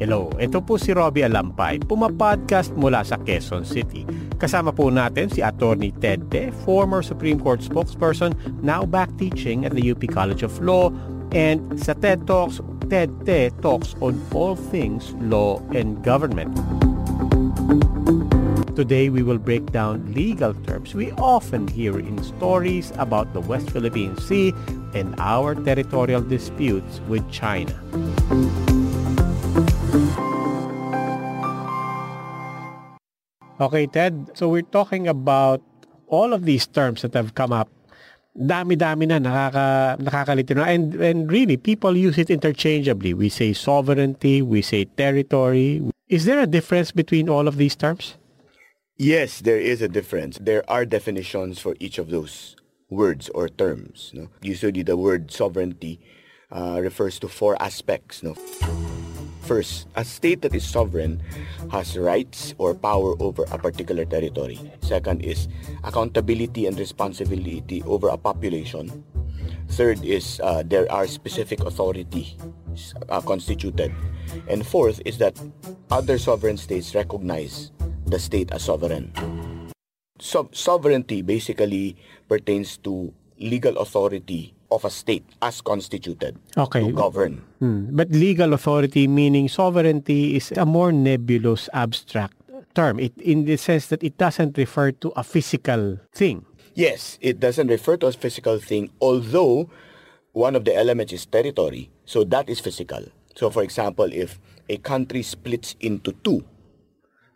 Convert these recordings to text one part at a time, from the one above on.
Hello, ito po si Robbie Alampay, pumapodcast mula sa Quezon City. Kasama po natin si Attorney Ted De, former Supreme Court spokesperson, now back teaching at the UP College of Law. And sa TED Talks, Ted De talks on all things law and government. Today we will break down legal terms we often hear in stories about the West Philippine Sea and our territorial disputes with China. Okay, Ted. So we're talking about all of these terms that have come up. Dami-dami na nakaka nakakalito na and and really people use it interchangeably. We say sovereignty, we say territory. Is there a difference between all of these terms? Yes, there is a difference. There are definitions for each of those words or terms. No? Usually the word sovereignty uh, refers to four aspects. No? First, a state that is sovereign has rights or power over a particular territory. Second is accountability and responsibility over a population. Third is uh, there are specific authority uh, constituted. And fourth is that other sovereign states recognize the state as sovereign. So, sovereignty basically pertains to legal authority of a state as constituted Okay. to govern. Hmm. But legal authority, meaning sovereignty, is a more nebulous, abstract term. It, in the sense that it doesn't refer to a physical thing. Yes, it doesn't refer to a physical thing, although one of the elements is territory. So that is physical. So for example, if a country splits into two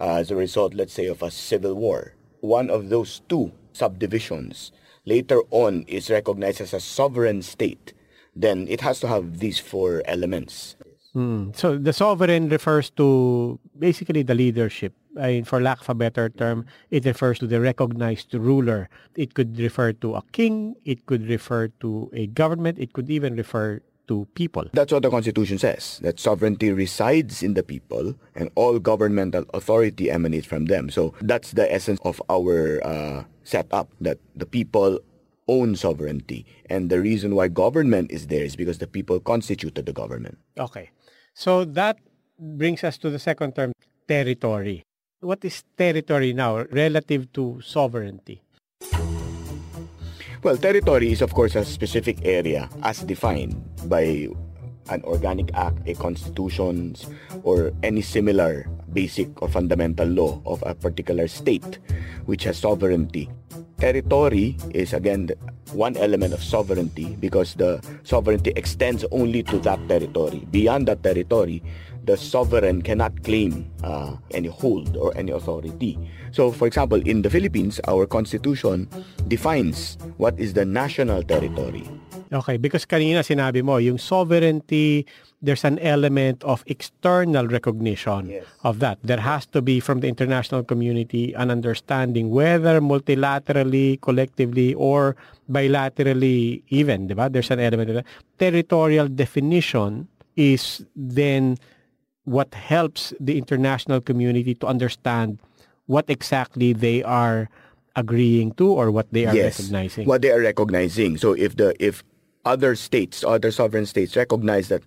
uh, as a result, let's say, of a civil war, one of those two subdivisions later on is recognized as a sovereign state, then it has to have these four elements. Hmm. So the sovereign refers to basically the leadership. I mean, for lack of a better term, it refers to the recognized ruler. It could refer to a king. It could refer to a government. It could even refer to people. That's what the Constitution says, that sovereignty resides in the people and all governmental authority emanates from them. So that's the essence of our uh, setup, that the people own sovereignty. And the reason why government is there is because the people constituted the government. Okay. So that brings us to the second term, territory. What is territory now relative to sovereignty? Well, territory is of course a specific area as defined by an organic act, a constitution, or any similar basic or fundamental law of a particular state which has sovereignty. Territory is again one element of sovereignty because the sovereignty extends only to that territory. Beyond that territory, the sovereign cannot claim uh, any hold or any authority. So, for example, in the Philippines, our constitution defines what is the national territory. Okay, because kanina sinabi mo, yung sovereignty, there's an element of external recognition Yes. of that. There has to be from the international community an understanding whether multilaterally, collectively, or bilaterally even, di ba? There's an element of that. Territorial definition is then what helps the international community to understand what exactly they are agreeing to or what they are recognizing. What they are recognizing. So if the if other states, other sovereign states recognize that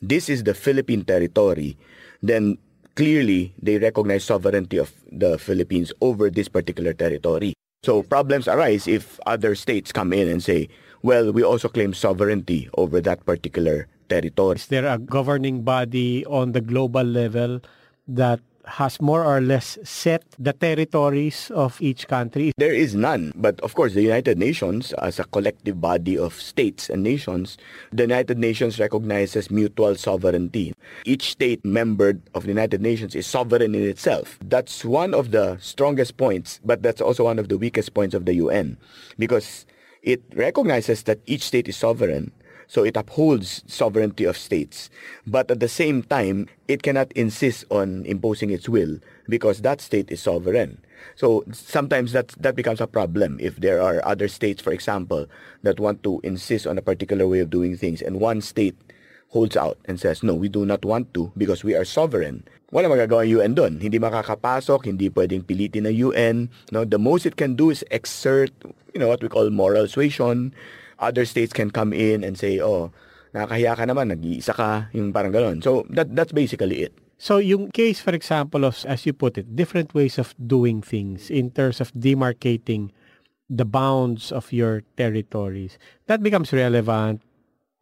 this is the Philippine territory, then clearly they recognize sovereignty of the Philippines over this particular territory. So problems arise if other states come in and say, well, we also claim sovereignty over that particular territory. Is there a governing body on the global level that has more or less set the territories of each country? There is none. But of course, the United Nations, as a collective body of states and nations, the United Nations recognizes mutual sovereignty. Each state member of the United Nations is sovereign in itself. That's one of the strongest points, but that's also one of the weakest points of the UN. Because It recognizes that each state is sovereign, so it upholds sovereignty of states. But at the same time, it cannot insist on imposing its will because that state is sovereign. So sometimes that that becomes a problem if there are other states, for example, that want to insist on a particular way of doing things, and one state holds out and says, no, we do not want to because we are sovereign. Wala magagawa yung UN doon. Hindi makakapasok, hindi pwedeng pilitin ng UN. No, the most it can do is exert, you know, what we call moral suasion. Other states can come in and say, oh, nakakahiya ka naman, nag-iisa ka, yung parang gano'n. So that that's basically it. So yung case, for example, of, as you put it, different ways of doing things in terms of demarcating the bounds of your territories, that becomes relevant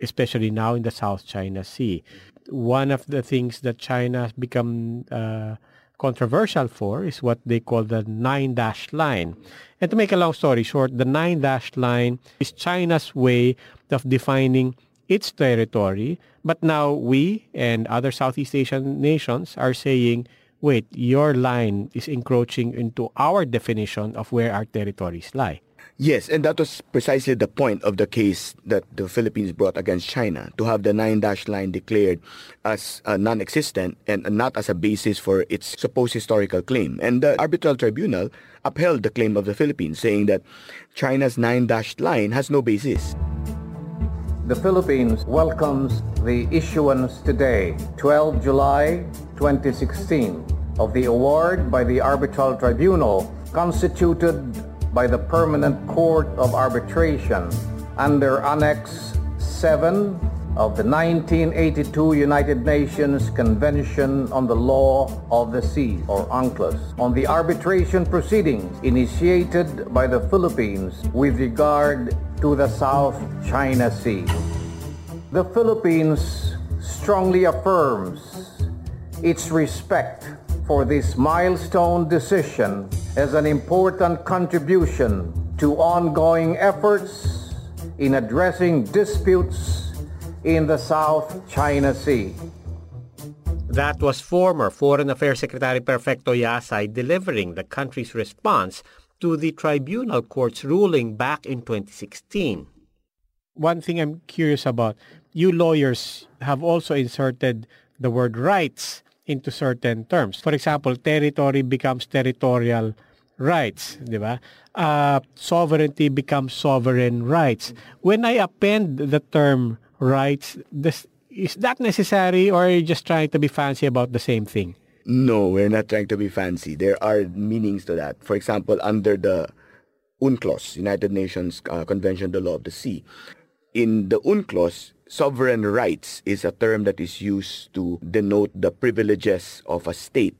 especially now in the South China Sea. One of the things that China has become uh, controversial for is what they call the nine dash line. And to make a long story short, the nine dash line is China's way of defining its territory. But now we and other Southeast Asian nations are saying, wait, your line is encroaching into our definition of where our territories lie. Yes, and that was precisely the point of the case that the Philippines brought against China to have the nine dash line declared as uh, non existent and not as a basis for its supposed historical claim. And the arbitral tribunal upheld the claim of the Philippines, saying that China's nine dash line has no basis. The Philippines welcomes the issuance today, 12 July 2016, of the award by the Arbitral Tribunal constituted by the Permanent Court of Arbitration under Annex 7 of the 1982 United Nations Convention on the Law of the Sea, or UNCLOS, on the arbitration proceedings initiated by the Philippines with regard to the South China Sea. The Philippines strongly affirms its respect for this milestone decision as an important contribution to ongoing efforts in addressing disputes in the South China Sea. That was former Foreign Affairs Secretary Perfecto Yasay delivering the country's response to the tribunal court's ruling back in 2016. One thing I'm curious about, you lawyers have also inserted the word rights into certain terms. For example, territory becomes territorial rights, di ba? Uh, sovereignty becomes sovereign rights. When I append the term rights, this, is that necessary or are you just trying to be fancy about the same thing? No, we're not trying to be fancy. There are meanings to that. For example, under the UNCLOS, United Nations uh, Convention on the Law of the Sea, in the UNCLOS, sovereign rights is a term that is used to denote the privileges of a state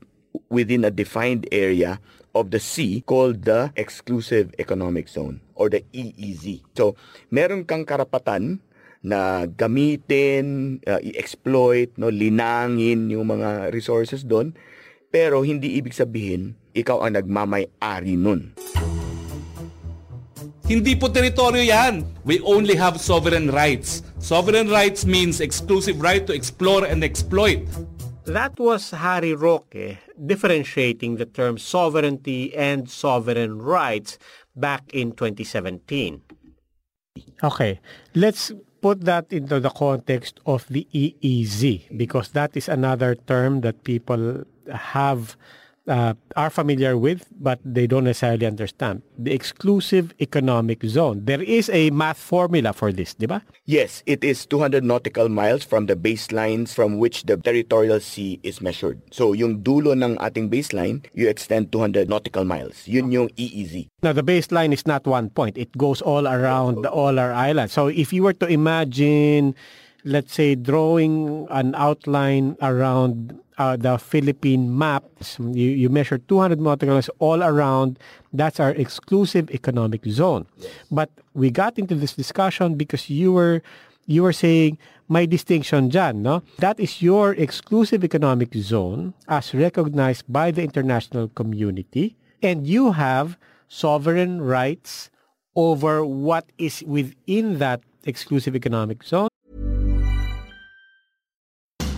within a defined area of the sea called the Exclusive Economic Zone or the EEZ. So, meron kang karapatan na gamitin, uh, i-exploit, no, linangin yung mga resources doon, pero hindi ibig sabihin ikaw ang nagmamay-ari nun. Hindi po teritoryo yan. We only have sovereign rights. Sovereign rights means exclusive right to explore and exploit. That was Harry Roque differentiating the term sovereignty and sovereign rights back in 2017. Okay, let's put that into the context of the EEZ because that is another term that people have uh, are familiar with, but they don't necessarily understand. The exclusive economic zone. There is a math formula for this, di ba? Yes, it is 200 nautical miles from the baselines from which the territorial sea is measured. So yung dulo ng ating baseline, you extend 200 nautical miles. Yun yung EEZ. Now, the baseline is not one point. It goes all around the, all our islands. So if you were to imagine, let's say, drawing an outline around uh, the Philippine maps, you, you measure 200 nautical miles all around. That's our exclusive economic zone. Yes. But we got into this discussion because you were you were saying my distinction dyan, no? That is your exclusive economic zone as recognized by the international community and you have sovereign rights over what is within that exclusive economic zone.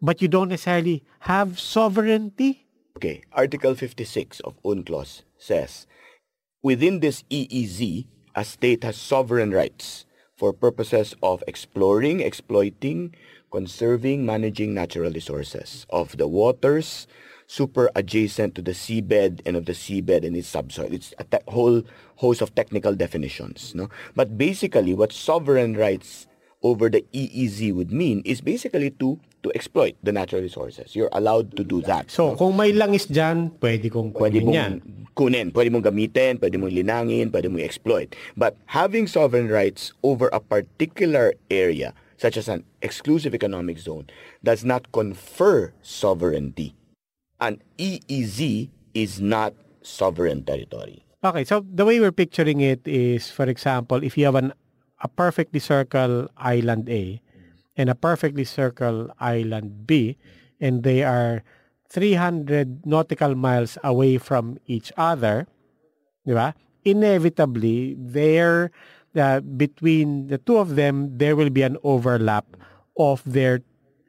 But you don't necessarily have sovereignty. Okay, Article 56 of UNCLOS says, within this EEZ, a state has sovereign rights for purposes of exploring, exploiting, conserving, managing natural resources of the waters superjacent to the seabed and of the seabed and its subsoil. It's a whole host of technical definitions. No? But basically, what sovereign rights over the EEZ would mean is basically to to exploit the natural resources. You're allowed to do that. So, kung may langis dyan, pwede kong pwede mong yan. kunin, pwede mong gamitin, pwede mong linangin, pwede mong exploit. But having sovereign rights over a particular area, such as an exclusive economic zone, does not confer sovereignty. An EEZ is not sovereign territory. Okay, so the way we're picturing it is, for example, if you have an a perfectly circle island A and a perfectly circle island B, and they are 300 nautical miles away from each other, di ba? Inevitably, there, uh, between the two of them, there will be an overlap of their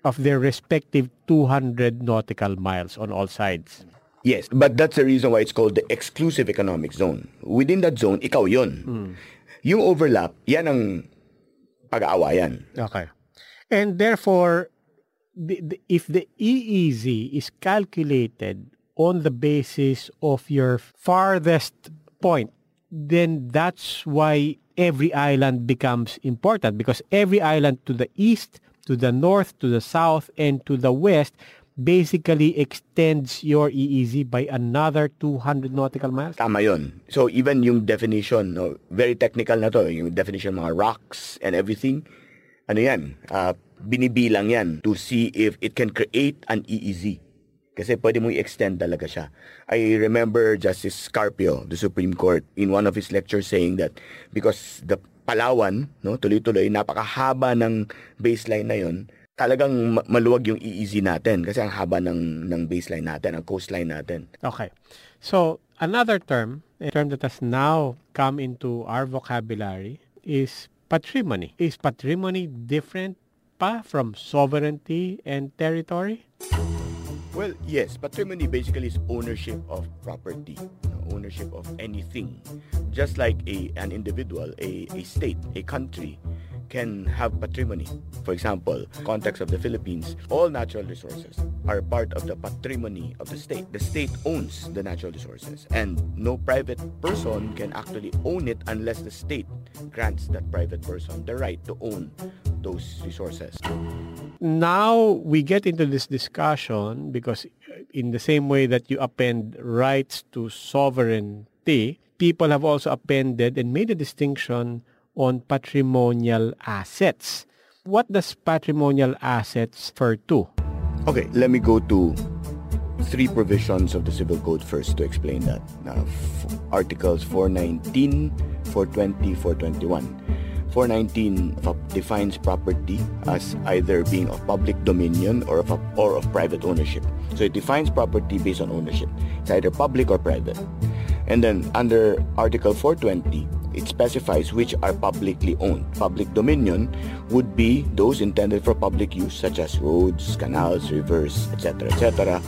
of their respective 200 nautical miles on all sides. Yes, but that's the reason why it's called the exclusive economic zone. Within that zone, ikaw yun. Yung overlap, yan ang pag-aawayan. Okay. And therefore, the, the, if the EEZ is calculated on the basis of your farthest point, then that's why every island becomes important because every island to the east, to the north, to the south, and to the west basically extends your EEZ by another 200 nautical miles. Tama yun. So even yung definition, no, very technical na to, yung definition mga rocks and everything, ano yan, ah, binibilang yan to see if it can create an EEZ. Kasi pwede mong i-extend talaga siya. I remember Justice Scarpio, the Supreme Court, in one of his lectures saying that because the Palawan, no, tuloy-tuloy, napakahaba ng baseline na yon, talagang ma- maluwag yung EEZ natin kasi ang haba ng ng baseline natin, ang coastline natin. Okay. So, another term, a term that has now come into our vocabulary is patrimony. Is patrimony different pa from sovereignty and territory? Well, yes, patrimony basically is ownership of property, ownership of anything. Just like a an individual, a, a state, a country can have patrimony. For example, context of the Philippines, all natural resources are part of the patrimony of the state. The state owns the natural resources and no private person can actually own it unless the state grants that private person the right to own those resources. Now we get into this discussion because in the same way that you append rights to sovereignty, people have also appended and made a distinction on patrimonial assets. What does patrimonial assets refer to? Okay, let me go to three provisions of the Civil Code first to explain that. Now, f- Articles 419, 420, 421. 419 defines property as either being of public dominion or of, a, or of private ownership. So it defines property based on ownership. It's either public or private. And then under Article 420, it specifies which are publicly owned. Public dominion would be those intended for public use such as roads, canals, rivers, etc., etc.,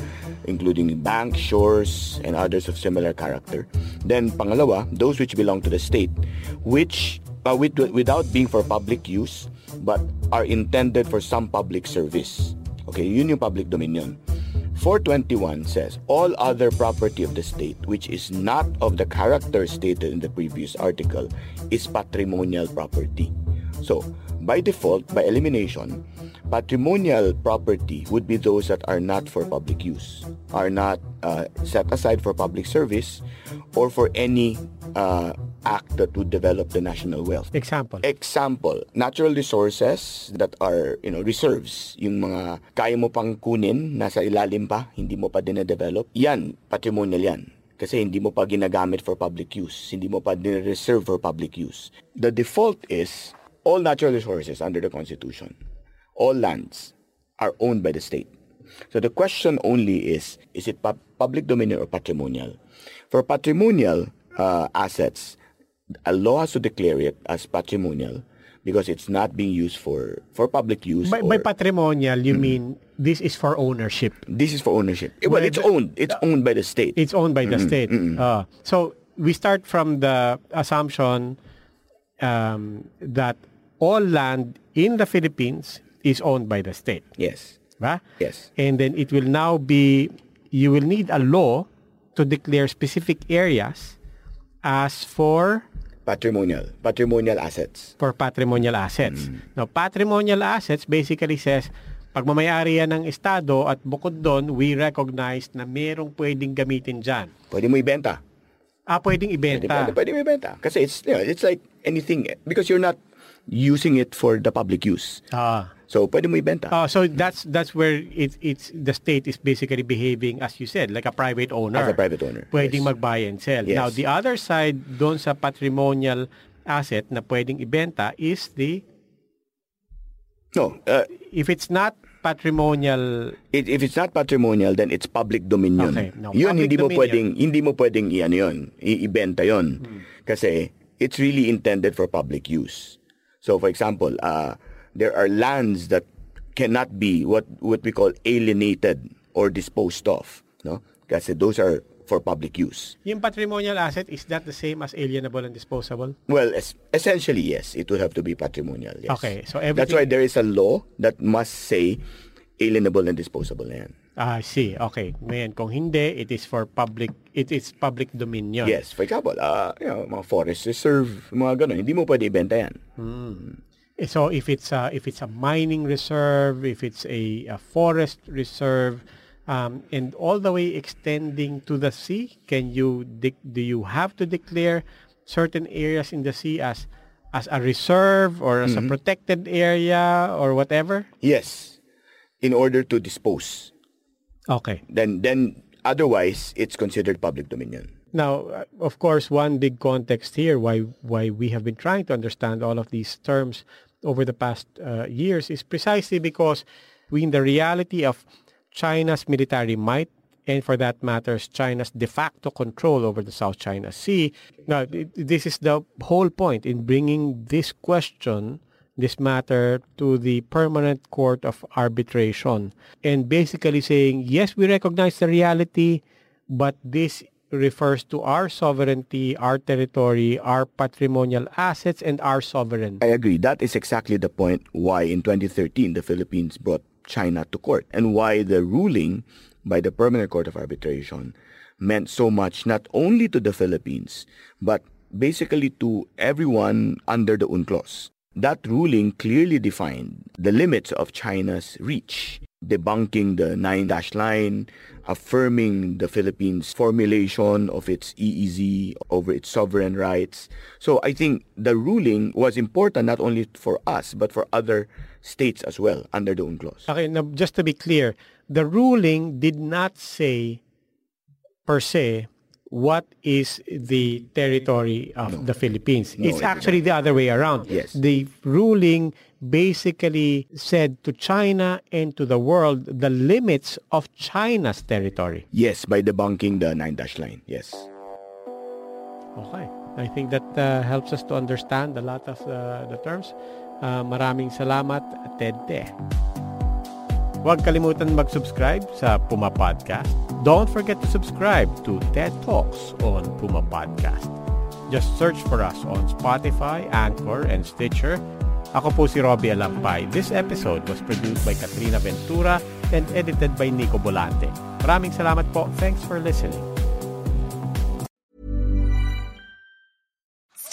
including banks, shores, and others of similar character. Then pangalawa, those which belong to the state, which uh, with, without being for public use, but are intended for some public service. Okay, yun yung public dominion. 421 says, all other property of the state which is not of the character stated in the previous article is patrimonial property. So, by default, by elimination, patrimonial property would be those that are not for public use, are not uh, set aside for public service, or for any uh, act that would develop the national wealth. Example. Example, natural resources that are, you know, reserves, yung mga kaya mo pang kunin, nasa ilalim pa, hindi mo pa dine-develop, yan, patrimonial yan. Kasi hindi mo pa ginagamit for public use. Hindi mo pa reserve for public use. The default is all natural resources under the Constitution, all lands are owned by the state. So the question only is, is it pu- public domain or patrimonial? For patrimonial uh, assets, a law has to declare it as patrimonial because it's not being used for, for public use. By, or, by patrimonial, you mean this is for ownership. this is for ownership. Well, it's owned. It's owned by the state. It's owned by the state. Uh, so we start from the assumption um, that all land in the Philippines is owned by the state. yes. Ba? Yes. And then it will now be, you will need a law to declare specific areas as for Patrimonial. Patrimonial assets. for patrimonial assets. Now, patrimonial assets basically says, pagmamayari yan ng Estado at bukod doon, we recognize na merong pwedeng gamitin dyan. Pwede mo ibenta. Ah, pwedeng Pwede, ibenta. pwede, pwede mo ibenta. Kasi it's, you know, it's like anything. Because you're not using it for the public use. Ah. So, pwede mo ibenta. Oh, so that's that's where it's it's the state is basically behaving as you said like a private owner. As a private owner, Pwedeng yes. mag-buy and sell. Yes. Now the other side doon sa patrimonial asset na pwedeng ibenta is the no. Uh, if it's not patrimonial it, if it's not patrimonial, then it's public dominion. Okay, no, yun, public hindi mo dominion. pwedeng, hindi mo pwedeng i-ano yun, ibenta yun. Hmm. Kasi it's really intended for public use. So, for example, uh, there are lands that cannot be what what we call alienated or disposed of. No? Kasi those are for public use. yung patrimonial asset is that the same as alienable and disposable? Well, es- essentially, yes. It would have to be patrimonial, yes. Okay, so That's why there is a law that must say alienable and disposable na yan. Ah, I see. Okay. Ngayon, kung hindi, it is for public, it is public dominion. Yes, for example, uh, you know, mga forest reserve, mga ganun, hindi mo pwede ibenta yan. Eh, So if it's a, if it's a mining reserve, if it's a, a forest reserve, um, and all the way extending to the sea, can you dec- do you have to declare certain areas in the sea as as a reserve or as a protected area or whatever? Yes, in order to dispose. Okay. Then, then otherwise, it's considered public dominion. Now, uh, of course, one big context here why why we have been trying to understand all of these terms over the past uh, years is precisely because we, in the reality of China's military might and for that matters China's de facto control over the South China Sea. Now, this is the whole point in bringing this question this matter to the permanent court of arbitration and basically saying yes we recognize the reality but this refers to our sovereignty, our territory, our patrimonial assets, and our sovereign. I agree. That is exactly the point why in 2013 the Philippines brought China to court and why the ruling by the Permanent Court of Arbitration meant so much not only to the Philippines but basically to everyone under the UNCLOS. That ruling clearly defined the limits of China's reach, debunking the nine-dash line, affirming the Philippines' formulation of its EEZ over its sovereign rights. So I think the ruling was important not only for us but for other states as well under the UNCLOS. Okay, now just to be clear, the ruling did not say per se what is the territory of the Philippines. No, it's it actually the other way around. Yes. The ruling basically said to China and to the world the limits of China's territory. Yes, by debunking the nine-dash line. Yes. Okay. I think that uh, helps us to understand a lot of uh, the terms. Uh, maraming salamat, Ted Te. Huwag kalimutan mag-subscribe sa Puma Podcast. Don't forget to subscribe to TED Talks on Puma Podcast. Just search for us on Spotify, Anchor, and Stitcher. Ako po si Robbie Alampay. This episode was produced by Katrina Ventura and edited by Nico Bolante. Maraming salamat po. Thanks for listening.